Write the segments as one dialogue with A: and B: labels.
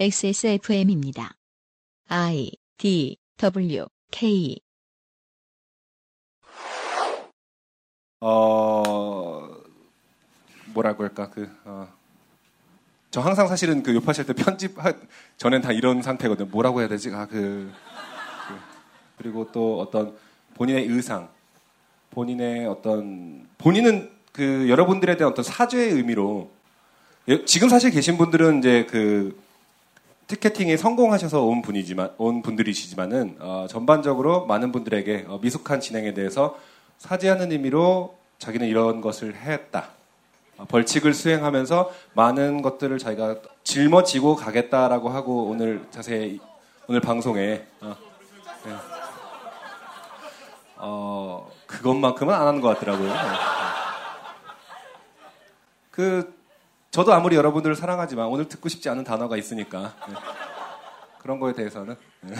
A: XSFM입니다. I D W K
B: 어 뭐라고 할까 그 어, 저 항상 사실은 그 요파실 때 편집 하, 전엔 다 이런 상태거든요. 뭐라고 해야 되지? 아 그, 그 그리고 또 어떤 본인의 의상, 본인의 어떤 본인은 그 여러분들에 대한 어떤 사죄의 의미로 예, 지금 사실 계신 분들은 이제 그 티켓팅에 성공하셔서 온 분이지만 온 분들이시지만은 어, 전반적으로 많은 분들에게 어, 미숙한 진행에 대해서 사죄하는 의미로 자기는 이런 것을 했다. 어, 벌칙을 수행하면서 많은 것들을 자기가 짊어지고 가겠다라고 하고 오늘 자세히 오늘 방송에 어, 네. 어, 그것만큼은 안 하는 것 같더라고요. 네. 그 저도 아무리 여러분들을 사랑하지만 오늘 듣고 싶지 않은 단어가 있으니까 네. 그런 거에 대해서는 네.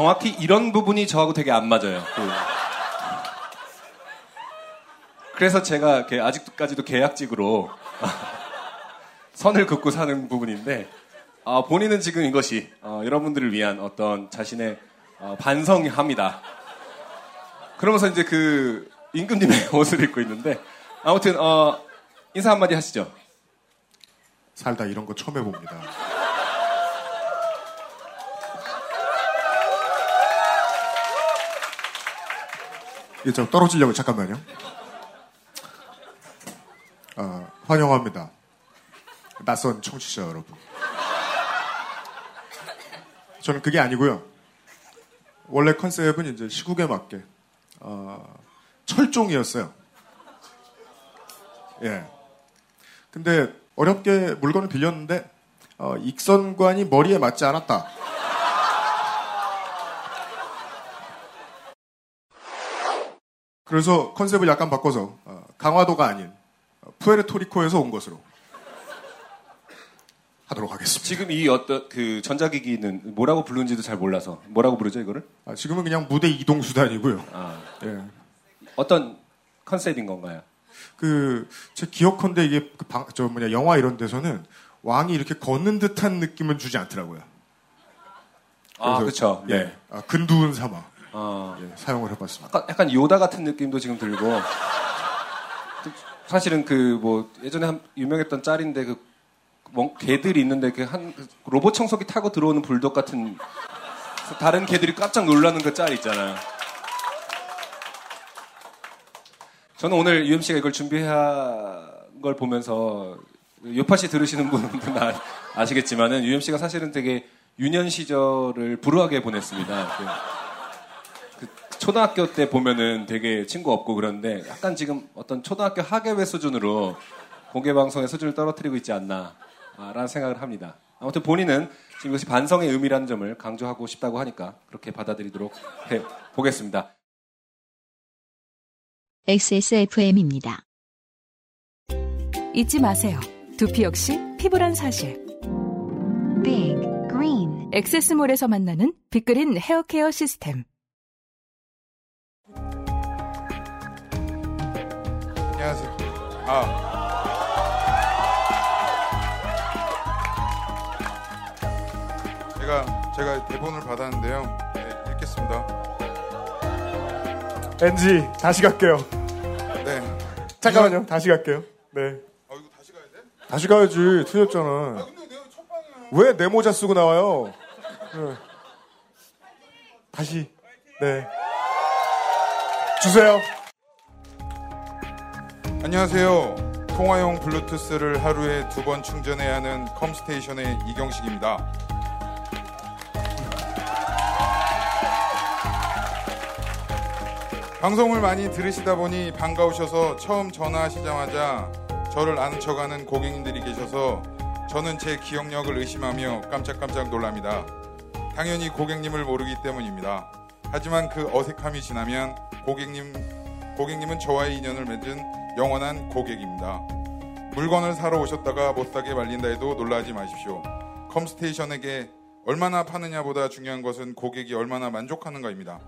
B: 정확히 이런 부분이 저하고 되게 안 맞아요. 그. 그래서 제가 아직까지도 계약직으로 선을 긋고 사는 부분인데 아, 본인은 지금 이것이 어, 여러분들을 위한 어떤 자신의 어, 반성합니다. 그러면서 이제 그 임금님의 옷을 입고 있는데 아무튼 어, 인사 한마디 하시죠.
C: 살다 이런 거 처음 해봅니다. 좀 떨어지려고 잠깐만요. 아, 환영합니다. 낯선 청취자 여러분. 저는 그게 아니고요. 원래 컨셉은 이제 시국에 맞게 어, 철종이었어요. 예. 근데 어렵게 물건을 빌렸는데 어, 익선관이 머리에 맞지 않았다. 그래서 컨셉을 약간 바꿔서 어, 강화도가 아닌 어, 푸에르토리코에서 온 것으로 하도록 하겠습니다.
B: 지금 이 어떤 그 전자기기는 뭐라고 부르는지도 잘 몰라서 뭐라고 부르죠 이거를?
C: 아, 지금은 그냥 무대 이동 수단이고요.
B: 아,
C: 예.
B: 어떤 컨셉인 건가요?
C: 그, 제 기억컨대 이게 그 방, 저 뭐냐, 영화 이런 데서는 왕이 이렇게 걷는 듯한 느낌은 주지 않더라고요.
B: 아, 그렇죠.
C: 예.
B: 네.
C: 아, 근두운 사마.
B: 어,
C: 예, 사용을 해봤습니다.
B: 약간, 약간 요다 같은 느낌도 지금 들고 사실은 그 뭐 예전에 한 유명했던 짤인데 그 멍- 개들이 있는데 그 한 로봇 청소기 타고 들어오는 불독 같은 다른 개들이 깜짝 놀라는 그 짤 있잖아요. 저는 오늘 유엠 씨가 이걸 준비한 걸 보면서 요파 씨 들으시는 분들은 아- 아시겠지만은 유엠 씨가 사실은 되게 유년 시절을 불우하게 보냈습니다. 초등학교 때 보면은 되게 친구 없고 그런데 약간 지금 어떤 초등학교 학예회 수준으로 공개 방송의 수준을 떨어뜨리고 있지 않나라는 생각을 합니다. 아무튼 본인은 지금 이것이 반성의 의미라는 점을 강조하고 싶다고 하니까 그렇게 받아들이도록 해 보겠습니다.
A: XSFM입니다.
D: 잊지 마세요. 두피 역시 피부란 사실.
A: Big Green
D: 엑세스몰에서 만나는 빅그린 헤어케어 시스템.
E: 안녕하세요. 아. 제가 제가 대본을 받았는데요. 네, 읽겠습니다.
C: NG, 다시 갈게요.
E: 네.
C: 잠깐만요, 다시 갈게요. 네.
E: 아 이거 다시 가야 돼?
C: 다시 가야지, 틀렸잖아.
E: 근데 내가 첫 방이야.
C: 왜 내 모자 쓰고 나와요? 네. 다시, 네. 주세요.
E: 안녕하세요. 통화용 블루투스를 하루에 두 번 충전해야 하는 컴스테이션의 이경식입니다. 방송을 많이 들으시다 보니 반가우셔서 처음 전화하시자마자 저를 아는 척하는 고객님들이 계셔서 저는 제 기억력을 의심하며 깜짝깜짝 놀랍니다. 당연히 고객님을 모르기 때문입니다. 하지만 그 어색함이 지나면 고객님 고객님은 저와의 인연을 맺은 영원한 고객입니다. 물건을 사러 오셨다가 못 사게 말린다 해도 놀라지 마십시오. 컴스테이션에게 얼마나 파느냐보다 중요한 것은 고객이 얼마나 만족하는가입니다.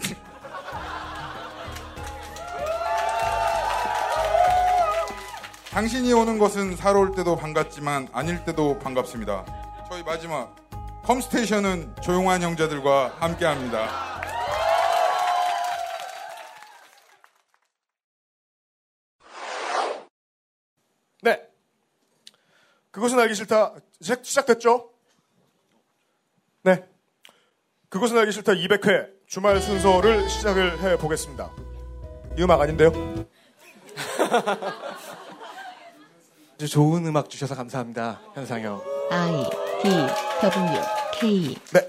E: 당신이 오는 것은 사러 올 때도 반갑지만 아닐 때도 반갑습니다. 저희 마지막 컴스테이션은 조용한 형제들과 함께합니다.
C: 네. 그것은 알기 싫다. 시작, 시작됐죠? 네. 그것은 알기 싫다 200회 주말 순서를 시작을 해 보겠습니다. 이 음악 아닌데요?
F: 아주 좋은 음악 주셔서 감사합니다, 현상형.
A: I D W K
C: 네.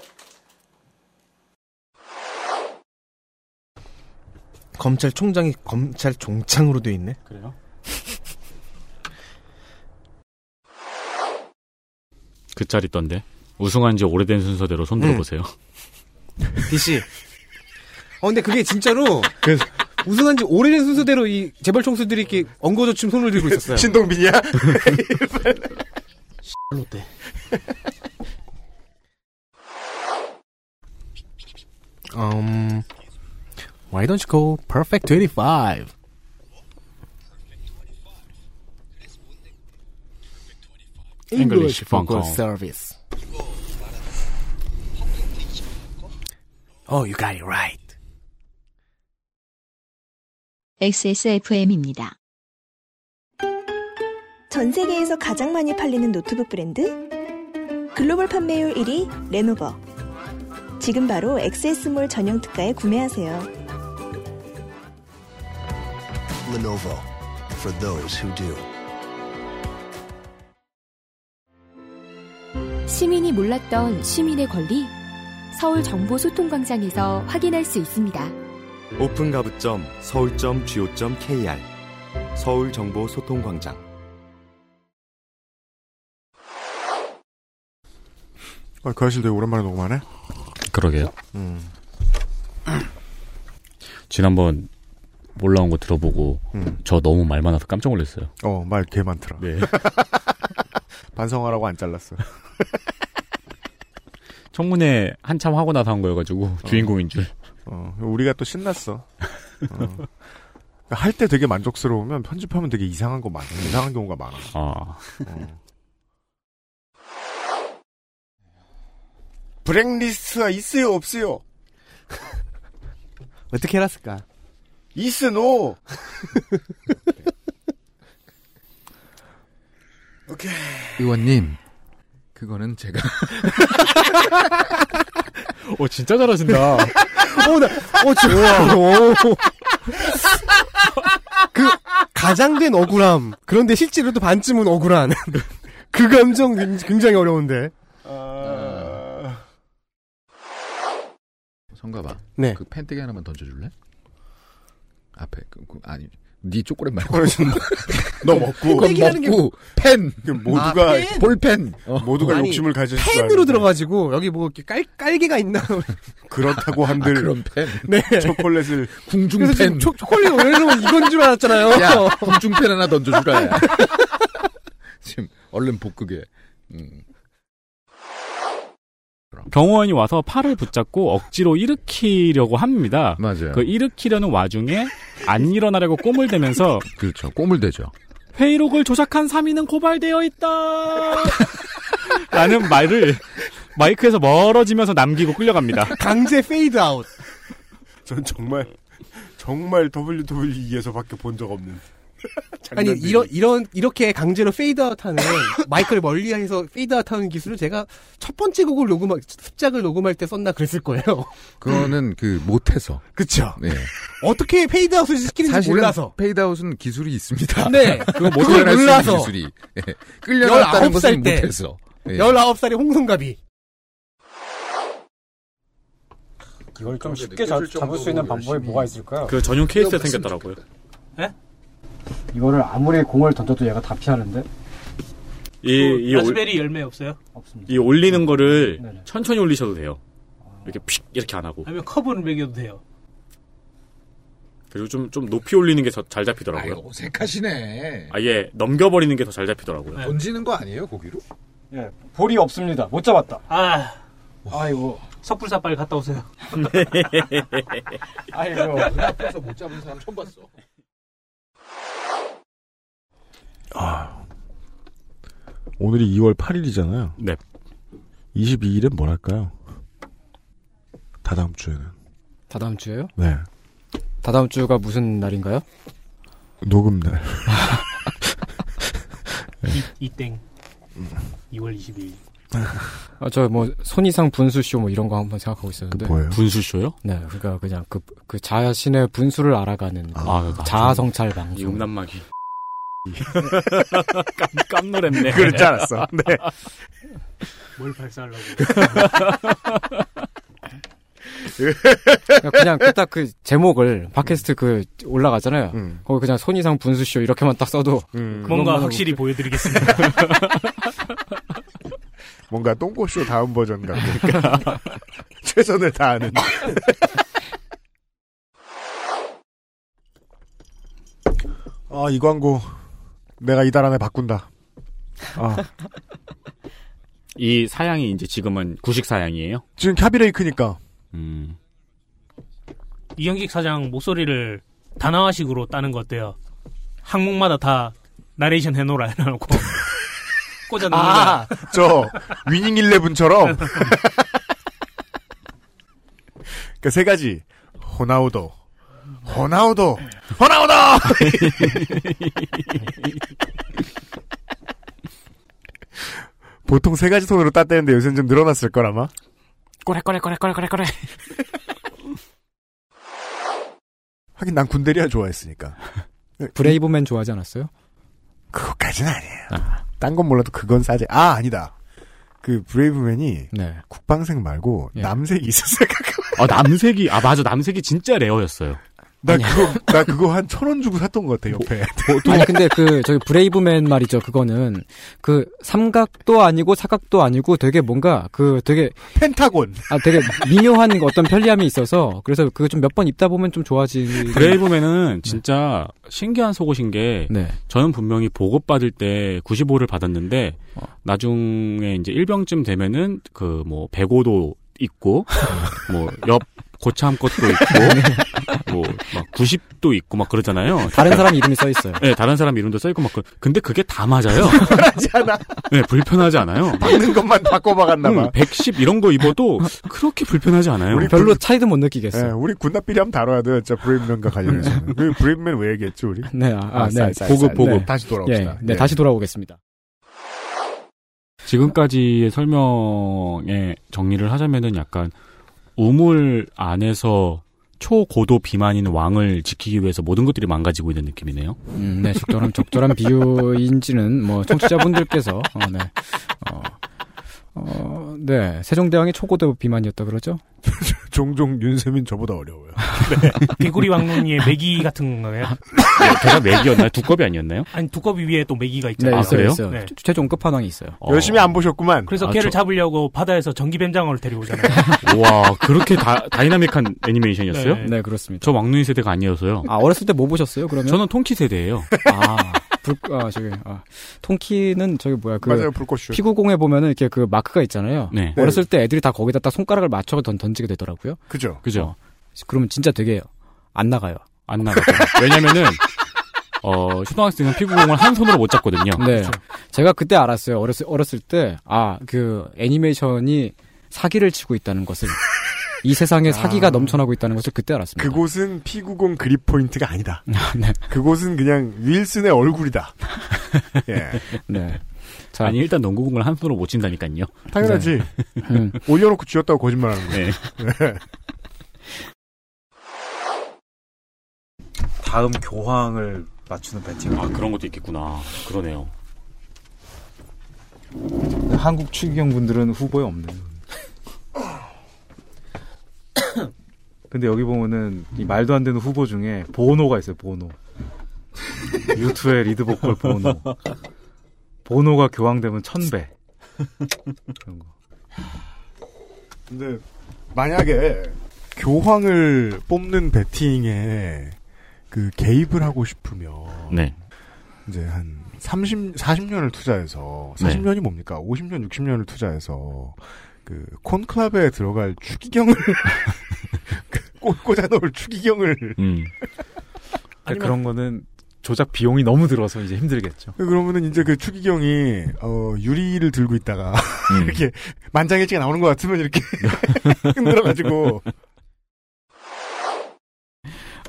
G: 검찰총장이 검찰총장으로 돼 있네.
H: 그래요? 그 짤 있던데. 우승한 지 오래된 순서대로 손 들어 보세요.
G: DC. 어, 근데 그게 진짜로 그 우승한 지 오래된 순서대로 이 재벌 총수들이 이렇게 엉거저춤 손을 들고 있었어요.
C: 신동빈이야?
G: 롯데. um, why don't you call Perfect 25?
H: English phone call.
G: service. Oh, you got it right.
A: XSFM입니다.
I: 전 세계에서 가장 많이 팔리는 노트북 브랜드? 글로벌 판매율 1위 레노버. 지금 바로 XS몰 전용 특가에 구매하세요.
J: Lenovo for those who do.
K: 시민이 몰랐던 시민의 권리 서울 정보 소통 광장에서 확인할 수 있습니다.
L: 오픈 가부점 서울.go.kr 서울 정보 소통 광장
C: 아, 그 아실 되게 오랜만에 녹음하네?
H: 그러게요.
C: 음.
H: 지난번 올라온 거 들어보고
C: 음.
H: 저 너무 말 많아서 깜짝 놀랐어요.
C: 어, 말 개 많더라.
H: 네.
C: 반성하라고 안 잘랐어.
H: 청문회 한참 하고 나서 한 거여가지고 주인공인 줄.
C: 어, 우리가 또 신났어. 어. 할 때 되게 만족스러우면 편집하면 되게 이상한 거 많아. 이상한 경우가 많아.
H: 아.
C: 어. 브렉리스트가 있어요, 없어요?
G: 어떻게 해놨을까?
C: 있어, 노!
M: 의원님, 그거는 제가
H: 오, 진짜 잘하신다.
G: 어, 나, 어, 좋아. 오. 그, 가장된 억울함. 그런데 실제로도 반쯤은 억울한. 그 감정 굉장히 어려운데.
M: 성가봐.
G: 네.
M: 그 펜뜨기 하나만 던져줄래? 앞에 그, 그 아니 네 초콜릿 말고
C: 너 먹고.
G: 게
M: 먹고
C: 펜그 모두가,
M: 아, 펜. 볼펜 어.
C: 모두가
G: 아니,
C: 욕심을 가질 줄
G: 펜으로. 들어가지고, 여기 뭐, 이렇게 깔, 깔개가 있나.
C: 그렇다고
M: 아,
C: 한들
M: 그런 펜
G: 네.
C: 초콜릿을
M: 궁중펜
G: 초, 초콜릿 올려놓으면 이건 줄 알았잖아요.
M: 야 궁중팬 하나 던져주라 야. 지금 얼른 볶으게 음.
H: 경호원이 와서 팔을 붙잡고 억지로 일으키려고 합니다.
M: 맞아요
H: 그 일으키려는 와중에 안 일어나려고 꼬물대면서
M: 그렇죠 꼬물 대죠
H: 회의록을 조작한 3인은 고발되어 있다. 라는 말을 마이크에서 멀어지면서 남기고 끌려갑니다.
G: 강제 페이드 아웃.
C: 전 정말 정말 WWE에서 밖에 본 적 없는
G: 아니
C: 장면들이.
G: 이런 이런 이렇게 강제로 페이드아웃하는 마이크를 멀리해서 페이드아웃하는 기술을 제가 첫 번째 곡을 녹음 습작을 녹음할 때 썼나 그랬을 거예요.
M: 그거는 그 못해서
G: 그쵸?
M: 네
G: 어떻게 페이드아웃을 시키는지
M: 사실은
G: 몰라서.
M: 페이드아웃은 기술이 있습니다
G: 네.
M: 그거
G: 그걸
M: 못할 수 있는
G: 몰라서.
M: 기술이 예.
G: 19살
M: 것은
G: 때.
M: 못해서 예.
G: 19살의 홍성갑이.
N: 이걸 좀 쉽게 잡, 잡을 수 있는 방법이 뭐가 있을까요?
H: 그 전용 케이스가 생겼더라고요.
N: 이거를 아무리 공을 던져도 얘가 다 피하는데
H: 이, 이, 올,
O: 라즈베리 열매 없어요?
N: 없습니다.
H: 이 올리는 거를
N: 네네.
H: 천천히 올리셔도 돼요. 이렇게 픽 이렇게 안 하고
O: 아니면 커브를 먹여도 돼요.
H: 그리고 좀 좀 높이 올리는 게 더 잘 잡히더라고요.
M: 아유, 어색하시네.
H: 아예 넘겨버리는 게 더 잘 잡히더라고요.
M: 던지는 거 아니에요, 고기로?
P: 예, 볼이 없습니다. 못 잡았다.
O: 아,
P: 아이고.
O: 석불사 빨리 갔다 오세요.
P: 아이고.
M: 앞에서 못 잡은 사람 처음 봤어.
C: 아, 오늘이 2월 8일이잖아요.
H: 네.
C: 22일은 뭐랄까요? 다다음 주에는.
N: 다다음 주에요?
C: 네.
N: 다다음 주가 무슨 날인가요?
C: 녹음 날.
O: 이, 이땡. 2월 22일.
N: 아, 저 뭐 손이상 분수쇼 뭐 이런 거 한번 생각하고 있었는데.
C: 뭐예요?
H: 분수쇼요?
N: 네, 그러니까 그냥 그, 그 자신의 분수를 알아가는
H: 아,
N: 그 자아 성찰 방송.
H: 이 음란마귀. 깜, 깜놀했네.
C: 그럴 줄 알았어. 네.
O: 뭘 발사하려고.
N: 그냥 그딱그 제목을 팟캐스트 그 올라가잖아요. 거기 그냥 손이상 분수쇼 이렇게만 딱 써도
O: 뭔가 확실히 보여드리겠습니다.
C: 뭔가 똥꼬쇼 다음 버전 같으니까. 최선을 다하는. 아, 이 광고. 내가 이달 안에 바꾼다. 아,
H: 이 사양이 이제 지금은 구식 사양이에요.
C: 지금 캐비레이크니까.
H: 음.
O: 이영식 사장 목소리를 단화화식으로 따는 거 어때요? 항목마다 다 나레이션 해놓으라 해놓고 꽂아 넣는
C: 아. 저, 위닝 일레븐처럼. 그세 가지. 호나우도. 호나우도. 호나우도! 보통 세 가지 톤으로 땄대는데 요새는 좀 늘어났을 걸 아마.
H: 꼬레 꼬레 꼬레 꼬레 꼬레 꼬레.
C: 하긴 난 군대리아 좋아했으니까.
N: 브레이브맨 좋아하지 않았어요?
C: 그것까지는 아니에요. 딴건 몰라도 그건 싸지. 아, 아니다. 그 브레이브맨이
N: 네.
C: 국방색 말고 남색이 있었어요.
H: 아 남색이 아 맞아 남색이 진짜 rare였어요.
C: 나 그거 나 그거 한 천 원 주고 샀던 것 같아 옆에.
N: 아니 근데 그 저기 브레이브맨 말이죠. 그거는 그 삼각도 아니고 사각도 아니고 되게 뭔가 그 되게
C: 펜타곤.
N: 아 되게 미묘한 어떤 편리함이 있어서 그래서 그거 좀 몇 번 입다 보면 좀 좋아지.
H: 브레이브맨은 진짜 신기한 속옷인 게
N: 네.
H: 저는 분명히 보급 받을 때 95를 받았는데 나중에 이제 일병쯤 되면은 그 뭐 105도 있고 뭐 옆 고참 것도 있고 뭐 막 90도 있고 막 그러잖아요.
N: 다른 사람 이름이 써 있어요.
H: 네, 다른 사람 이름도 써 있고 막 그, 근데 그게 다 맞아요.
C: 불편하지 않아.
H: 네, 불편하지 않아요.
C: 박는 것만 바꿔 박았나 봐.
H: 110 이런 거 입어도 그렇게 불편하지 않아요.
C: 우리
N: 별로 차이도 못 느끼겠어.
C: 네, 우리 군납비리 한번 다뤄야 돼. 진짜 브레이브맨과 관련해서. 그 브레이브맨 왜 얘기했지 우리?
N: 네, 아, 아, 네.
C: 쌀, 쌀,
N: 보급,
C: 쌀.
N: 보급.
C: 네, 다시 돌아옵시다.
N: 예, 네, 다시 돌아오겠습니다.
H: 지금까지의 설명의 정리를 하자면은 약간 우물 안에서 초고도 비만인 왕을 지키기 위해서 모든 것들이 망가지고 있는 느낌이네요.
N: 음, 네, 적절한, 적절한 비유인지는 뭐, 청취자분들께서, 어, 네. 어, 어, 네. 세종대왕이 초고도 비만이었다 그러죠?
C: 종종 윤세민 저보다 어려워요.
O: 개구리 왕눈이의 메기 같은 거예요?
H: 걔가 맥이었나요? 두꺼비 아니었나요?
O: 아니 두꺼비 위에 또 메기가
N: 네,
O: 있잖아요.
N: 있어요,
H: 그래요?
N: 있어요.
O: 네.
N: 최종 끝판왕이 있어요.
C: 열심히 안 보셨구만.
O: 그래서
H: 아,
O: 걔를
H: 저-
O: 잡으려고 바다에서 전기뱀장어를 데리고 오잖아요.
H: 와, 그렇게 다, 다이나믹한 애니메이션이었어요?
O: 네.
N: 네, 그렇습니다.
H: 저 왕눈이 세대가 아니어서요.
N: 아, 어렸을 때 뭐 보셨어요, 그러면?
H: 저는 통키 세대예요.
N: 아, 불, 아, 저기, 아. 통키는 저기 뭐야, 그.
C: 맞아요, 불꽃슛.
N: 피구공에 보면은 이렇게 그 마크가 있잖아요.
H: 네.
N: 어렸을 때 애들이 다 거기다 딱 손가락을 맞춰서 던, 던지게 되더라고요.
C: 그죠?
H: 그죠?
N: 그러면 진짜 되게 안 나가요.
H: 안 나가죠. 왜냐면은, 어, 초등학생은 피구공을 한 손으로 못 잡거든요.
N: 네. 제가 그때 알았어요. 어렸을, 어렸을 때, 아, 그 애니메이션이 사기를 치고 있다는 것을. 이 세상에 사기가 넘쳐나고 있다는 것을 그때 알았습니다.
C: 그곳은 P90 그립 포인트가 아니다.
N: 네.
C: 그곳은 그냥 윌슨의 얼굴이다. 예.
N: 네. 자,
H: 아니, 일단 농구공을 한 손으로 못 친다니까요.
C: 당연하지.
N: 음.
C: 올려놓고 쥐었다고 거짓말하는 거.
H: 네.
P: 다음 교황을 맞추는 배팅.
H: 아, 그런 것도 있겠구나. 그러네요.
P: 한국 추기경 분들은 후보에 없네요. 근데 여기 보면은 이 말도 안 되는 후보 중에 보노가 있어요. 보노. 유투의 리드 보컬 보노. 보노가 교황되면 천배. 그런 거.
C: 근데 만약에 교황을 뽑는 배팅에 그 개입을 하고 싶으면
H: 네.
C: 이제 한 30, 40년을 투자해서
H: 네.
C: 40년이 뭡니까? 50년, 60년을 투자해서 그 콘클럽에 들어갈 추기경을 그 꽂- 꽂아 넣을 추기경을
H: 음.
P: 그러니까 그런 거는 조작 비용이 너무 들어서 이제 힘들겠죠.
C: 그러면은 이제 그 추기경이 어 유리를 들고 있다가
H: 음.
C: 이렇게 만장일치가 나오는 것 같으면 이렇게 흔들어가지고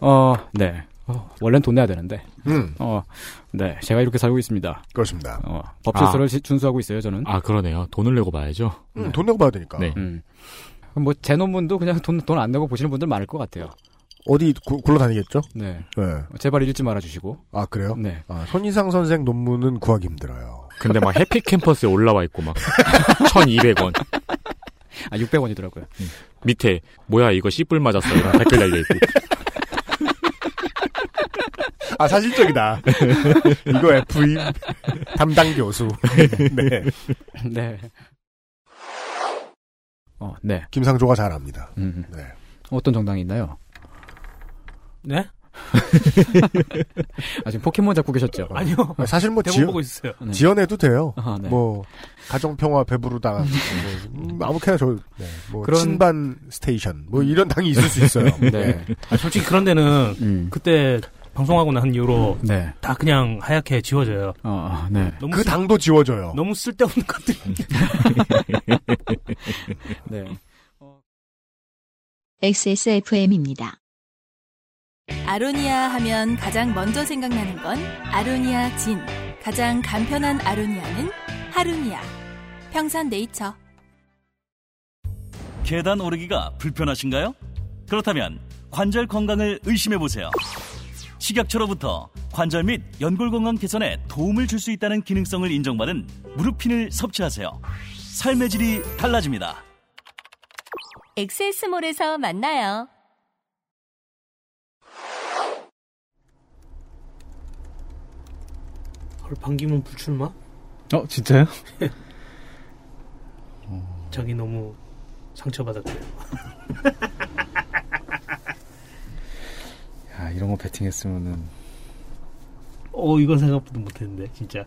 N: 어, 네. 어, 원래는 돈 내야 되는데.
C: 음.
N: 어, 네. 제가 이렇게 살고 있습니다.
C: 그렇습니다.
N: 어, 법 질서를 지- 준수하고 있어요, 저는.
H: 아, 그러네요. 돈을 내고 봐야죠.
C: 음, 돈 내고 봐야 되니까.
H: 네.
N: 음. 뭐, 제 논문도 그냥 돈, 돈 안 내고 보시는 분들 많을 것 같아요.
C: 어디 구- 굴러다니겠죠?
N: 네.
C: 네.
N: 제발 읽지 말아주시고.
C: 아 그래요?
N: 네.
C: 아, 손희상 선생 논문은 구하기 힘들어요.
H: 근데 막 해피 캠퍼스에 올라와 있고 막 1,200원.
N: 아, 600원이더라고요.
H: 밑에 뭐야 이거 씨뿔 맞았어 이런 댓글 달려 있고.
C: 아 사실적이다. 이거 FE 담당 교수. 네.
N: 네. 어, 네.
C: 김상조가 잘 압니다.
N: 음.
C: 네.
N: 어떤 정당이 있나요?
O: 네?
N: 아, 지금 포켓몬 잡고 계셨죠?
O: 아니요.
C: 사실 뭐
O: 대본
C: 지연,
O: 보고 있어요.
N: 네.
C: 지연해도 돼요.
N: 아, 네.
C: 뭐 가정 평화 배부르다. 뭐, 음, 아무렇게나 저 네. 뭐
N: 그런-
C: 친반 스테이션 뭐 이런 당이 있을 수 있어요.
N: 네.
O: 아, 솔직히 그런 데는
N: 음.
O: 그때 방송하고 난 이후로
N: 네.
O: 다 그냥 하얗게 지워져요.
N: 어, 네.
O: 너무
C: 그
O: 쓸-
C: 당도 지워져요.
O: 너무 쓸데없는 것들.
N: 네.
A: XSFM입니다.
K: 아로니아 하면 가장 먼저 생각나는 건 아로니아 진. 가장 간편한 아로니아는 하루니아. 평산 네이처.
Q: 계단 오르기가 불편하신가요? 그렇다면 관절 건강을 의심해 보세요. 식약처로부터 관절 및 연골 건강 개선에 도움을 줄 수 있다는 기능성을 인정받은 무릎핀을 섭취하세요. 삶의 질이 달라집니다.
K: 엑세스몰에서 만나요.
O: 헐, 반기문 불출마?
P: 어, 진짜요?
O: 자기 너무 상처받았대요.
P: 야, 이런 거 배팅했으면은
O: 어, 이건 생각보다 못했는데, 진짜.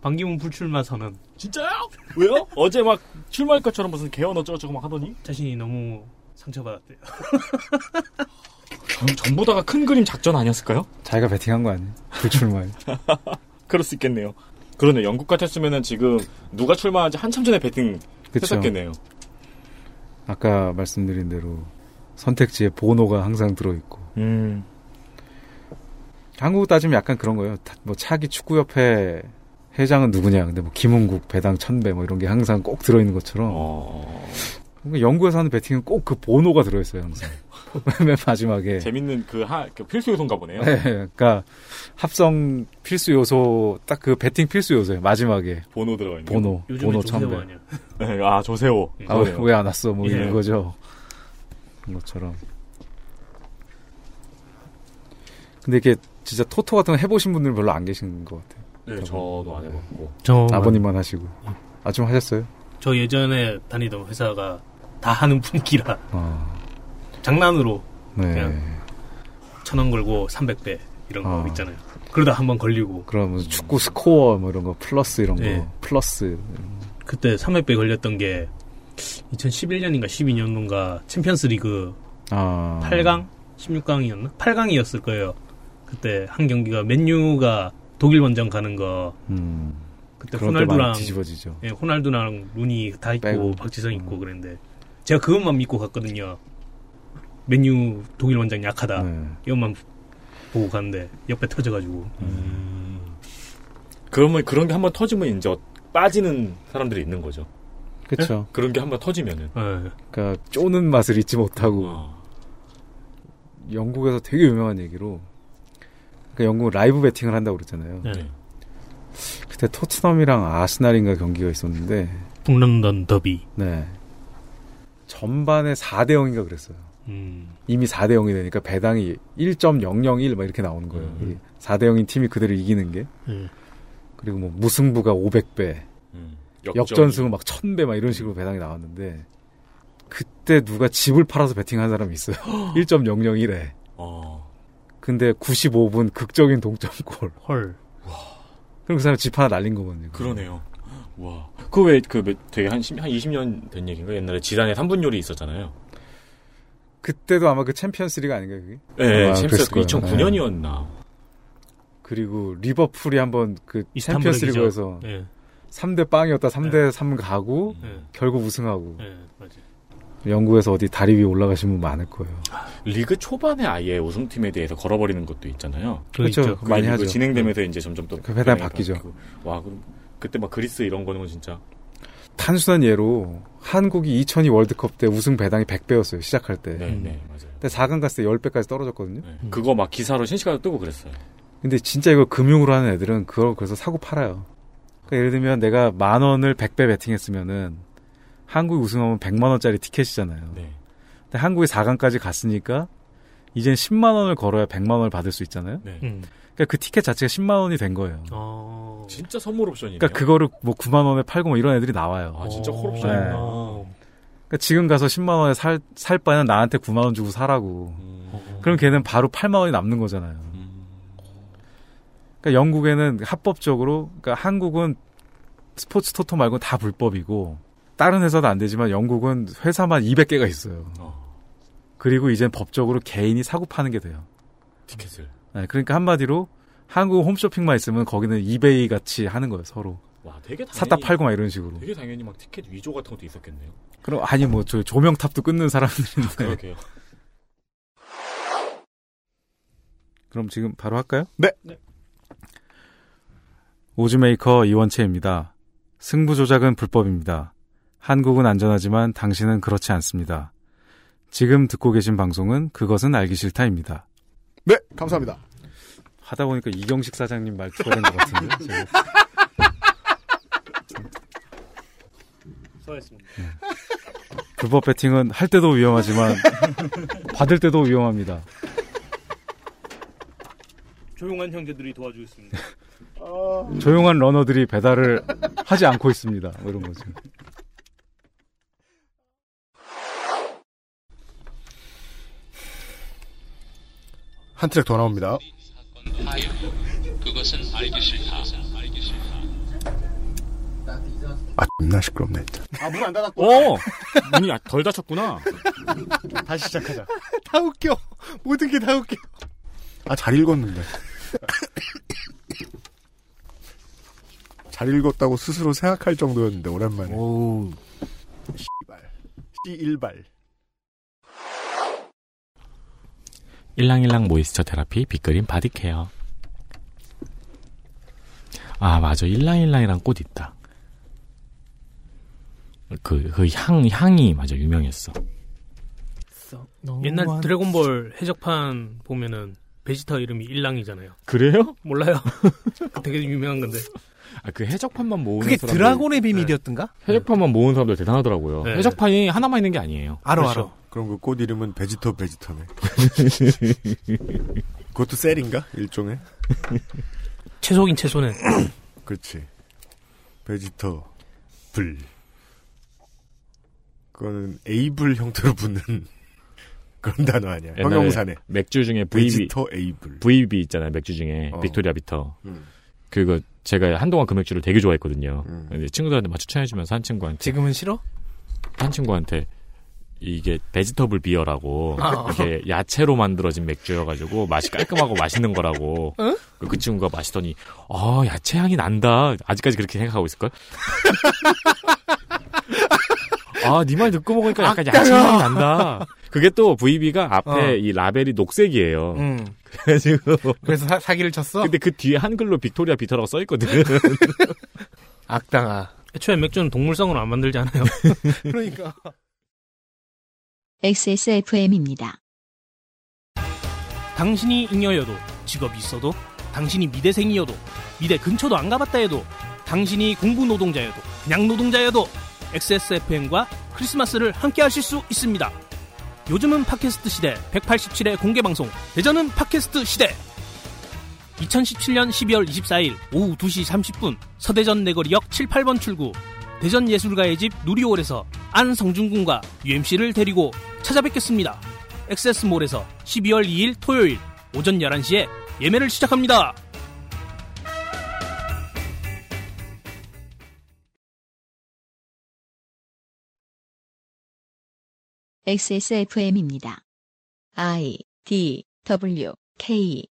O: 반기문 불출마 선언.
H: 진짜요? 왜요? 어제 막 출마할 것처럼 무슨 개헌 어쩌고저쩌고 막 하더니
O: 자신이 너무 상처받았대요.
H: 전, 전부 다가 큰 그림 작전 아니었을까요?
P: 자기가 배팅한 거 아니에요? 불출마에.
H: 그럴 수 있겠네요. 그러네. 영국 같았으면은 지금 누가 출마한지 한참 전에 배팅
P: 그쵸.
H: 했었겠네요.
P: 아까 말씀드린 대로 선택지에 보노가 항상 들어있고.
H: 음.
P: 한국 따지면 약간 그런 거예요. 타- 뭐 차기 축구협회 회장은 누구냐. 근데 뭐 김은국, 배당 천배 뭐 이런 게 항상 꼭 들어있는 것처럼.
H: 어.
P: 그러니까 영국에서 하는 배팅은 꼭 그 보노가 들어있어요, 항상. 맨 마지막에.
H: 재밌는 그, 하, 그 필수 요소인가 보네요.
P: 네, 그러니까 합성 필수 요소 딱그 배팅 필수 요소예요. 마지막에
H: 번호 들어가 있는.
P: 번호,
O: 요즘에
P: 번호
O: 조세호
P: 천배.
O: 아니야.
H: 네, 아 조세호.
P: 아, 왜 안 왔어? 뭐
O: 예.
P: 이런 거죠. 그런 것처럼. 근데 이게 진짜 토토 같은 거 해보신 분들 별로 안 계신 것 같아요.
H: 네, 저도 안 해봤고.
O: 저
P: 아버님만 하시고. 아, 좀 하셨어요?
O: 저 예전에 다니던 회사가 다 하는 분위기라
P: 아,
O: 장난으로
P: 네.
O: 그냥 천 원 걸고 300배 이런 거
P: 아.
O: 있잖아요. 그러다 한번 걸리고
P: 그럼 축구 스코어 뭐 이런 거 플러스 이런 거
O: 네.
P: 플러스
O: 그때 300배 걸렸던 게 2011년인가 12년인가 챔피언스 리그
P: 아
O: 8강? 16강이었나? 8강이었을 거예요. 그때 한 경기가 맨유가 독일 원정 가는 거
P: 음.
O: 그때 호날두랑. 예, 호날두랑 루니 다 있고
P: 빼고. 음.
O: 박지성 있고 그랬는데 제가 그것만 믿고 갔거든요. 맨유 독일 원정 약하다.
P: 네.
O: 이것만 보고 갔는데 옆에 터져가지고
H: 그러면 그런 게 한번 터지면 이제 빠지는 사람들이 있는 거죠.
P: 그쵸.
H: 그런 게 한번 터지면은.
O: 예.
P: 그러니까 쪼는 맛을 잊지 못하고
H: 어.
P: 영국에서 되게 유명한 얘기로 그러니까 영국 라이브 배팅을 한다고 그랬잖아요.
O: 네.
P: 그때 토트넘이랑 아스날인가 경기가 있었는데
O: 북런던 더비.
P: 네. 전반에 4대 0인가 그랬어요.
O: 음.
P: 이미 4대 0이 되니까 배당이 1.001 막 이렇게 나오는 거예요. 이 4대 0인 팀이 그대로 이기는 게.
O: 음.
P: 그리고 뭐 무승부가 500배.
H: 음.
P: 역전승 막 천 배 막 이런 식으로 배당이 나왔는데 그때 누가 집을 팔아서 베팅한 사람이 있어요. 1.001에.
R: 어.
P: 근데 95분 극적인 동점골.
O: 헐.
P: 그럼 그 사람 집 하나 날린 거거든요.
R: 그러네요. 와. 그 왜, 그, 몇- 되게 한, 10, 한 20년 된 얘기인가? 옛날에 지단에 3분 요리 있었잖아요.
P: 그때도 아마 그 챔피언스 리그 아닌가요, 그게?
R: 네,
P: 아마
R: 챔피언스
P: 그랬을 거예요.
R: 2009년이었나.
P: 그리고 리버풀이 한번 그
O: 이스탄불의
P: 챔피언스 리그에서
O: 기적. 예.
P: 3대 빵이었다 3대 3 가고
O: 예.
P: 결국 우승하고
O: 예, 맞아요.
P: 영국에서 어디 다리 위에 올라가신 분 많을 거예요.
R: 리그 초반에 아예 우승팀에 대해서 걸어버리는 것도 있잖아요.
P: 그렇죠.
R: 그게
P: 많이 하죠.
R: 진행되면서 이제 점점 또.
P: 그 배당이
R: 배당이
P: 바뀌죠.
R: 바뀌고. 와, 그럼 그때 막 그리스 이런 거는 진짜.
P: 단순한 예로 한국이 2002 월드컵 때 우승 배당이 100배였어요. 시작할 때.
R: 네, 네, 맞아요.
P: 근데 4강 갔을 때 10배까지 떨어졌거든요.
R: 그거 막 기사로 신시가도 뜨고 그랬어요.
P: 근데 진짜 이거 금융으로 하는 애들은 그걸 그래서 사고 팔아요. 그러니까 예를 들면 내가 만 원을 100배 베팅했으면은 한국이 우승하면 100만 원짜리 티켓이잖아요.
R: 네.
P: 근데 한국이 4강까지 갔으니까 이젠 10만 원을 걸어야 100만 원을 받을 수 있잖아요.
R: 네.
O: 음.
P: 그러니까 그 티켓 자체가 10만 원이 된 거예요.
O: 어.
R: 진짜 선물 옵션이네요.
P: 그러니까 그거를 뭐 9만 원에 팔고 뭐 이런 애들이 나와요.
R: 아, 진짜
P: 네.
R: 콜옵션이구나.
P: 그러니까 지금 가서 10만 원에 살, 살 바에는 나한테 9만 원 주고 사라고. 그럼 걔는 바로 8만 원이 남는 거잖아요. 그러니까 영국에는 합법적으로, 그러니까 한국은 스포츠 토토 말고 다 불법이고, 다른 회사도 안 되지만 영국은 회사만 200개가 있어요. 그리고 이젠 법적으로 개인이 사고 파는 게 돼요.
R: 티켓을.
P: 네, 그러니까 한마디로 한국 홈쇼핑만 있으면 거기는 이베이 같이 하는 거예요, 서로.
R: 와, 되게 당연히.
P: 샀다 팔고 막 이런 식으로.
R: 되게 당연히 막 티켓 위조 같은 것도 있었겠네요.
P: 그럼 아니 뭐 저 조명탑도 끊는 사람들인데.
R: 그러게요.
P: 그럼 지금 바로 할까요?
C: 네.
P: 오즈메이커 이원채입니다. 승부 조작은 불법입니다. 한국은 안전하지만 당신은 그렇지 않습니다. 지금 듣고 계신 방송은 그것은 알기 싫다입니다.
C: 네, 감사합니다.
P: 하다 보니까 이경식 사장님 말투가 된 것 같은데. 제가.
O: 수고하셨습니다.
P: 불법 배팅은 할 때도 위험하지만 받을 때도 위험합니다.
O: 조용한 형제들이 도와주고 있습니다.
P: 조용한 러너들이 배달을 하지 않고 있습니다. 뭐 이런 거죠.
C: 한 트랙 더 나옵니다.
S: 그것은 알기 싫다.
C: 아, 겁나 시끄럽네.
H: 아, 문 안 닫았고.
R: 오! 문이 아- 덜 닫혔구나.
H: 다시 시작하자.
C: 다 웃겨. 모든 게 다 웃겨. 아, 잘 읽었는데. 잘 읽었다고 스스로 생각할 정도였는데, 오랜만에.
H: 오.
C: 씨발. 씨일발.
R: 일랑일랑 모이스처 테라피 빅그린 바디케어. 아, 맞아. 일랑일랑이란 꽃 있다. 그, 그 향, 향이, 맞아. 유명했어.
O: 옛날 드래곤볼 해적판 보면은 베지터 이름이 일랑이잖아요.
R: 그래요?
O: 몰라요. 그 되게 유명한 건데.
R: 아, 그 해적판만 모으는
G: 그게
R: 사람들.
G: 드라곤의 비밀이었던가?
R: 해적판만 모으는 사람들 대단하더라고요.
G: 네.
R: 해적판이 하나만 있는 게 아니에요.
G: 알아,
R: 그렇죠.
G: 알아.
C: 그럼 그 꽃 이름은 베지터 베지터네. 그것도 셀인가? 일종의?
O: 채소긴 채소네.
C: 그렇지. 베지터 불. 그거는 able 형태로 붙는 그런 단어 아니야. 형용사네.
R: 맥주 중에 VB.
C: 베지터 able.
R: VB 있잖아요. 맥주 중에.
C: 어.
R: 빅토리아 비터.
C: 음.
R: 그거 제가 한동안 그 맥주를 되게 좋아했거든요. 근데 친구들한테 막 추천해주면서 한 친구한테.
G: 지금은 싫어?
R: 한 친구한테 이게 베지터블 비어라고
G: 아.
R: 이렇게 야채로 만들어진 맥주여가지고 맛이 깔끔하고 맛있는 거라고
G: 응?
R: 그- 그 친구가 마시더니 아 야채 향이 난다 아직까지 그렇게 생각하고 있을걸? 아 네 말 듣고 먹으니까 약간
G: 악당아.
R: 야채 향이 난다 그게 또 VB가 앞에
G: 어.
R: 이 라벨이 녹색이에요
G: 음.
R: 그래가지고
G: 그래서 사, 사기를 쳤어?
R: 근데 그 뒤에 한글로 빅토리아 비터라고 써있거든
G: 악당아.
O: 애초에 맥주는 동물성으로 안 만들잖아요.
G: 그러니까.
A: XSFM입니다.
O: 당신이 잉여여도 직업이 있어도 당신이 미대생이어도 미대 근처도 안 가봤다 해도 당신이 공부 노동자여도 그냥 노동자여도 XSFM과 크리스마스를 함께 하실 수 있습니다. 요즘은 팟캐스트 시대 187회 공개 방송 대전은 팟캐스트 시대 2017년 12월 24일 오후 2시 30분 서대전 내거리역 7, 8번 출구 대전 예술가의 집 누리홀에서 안성준 군과 UMC를 데리고 찾아뵙겠습니다. 엑세스몰에서 12월 2일 토요일 오전 11시에 예매를 시작합니다.
A: XSFM입니다. I D W K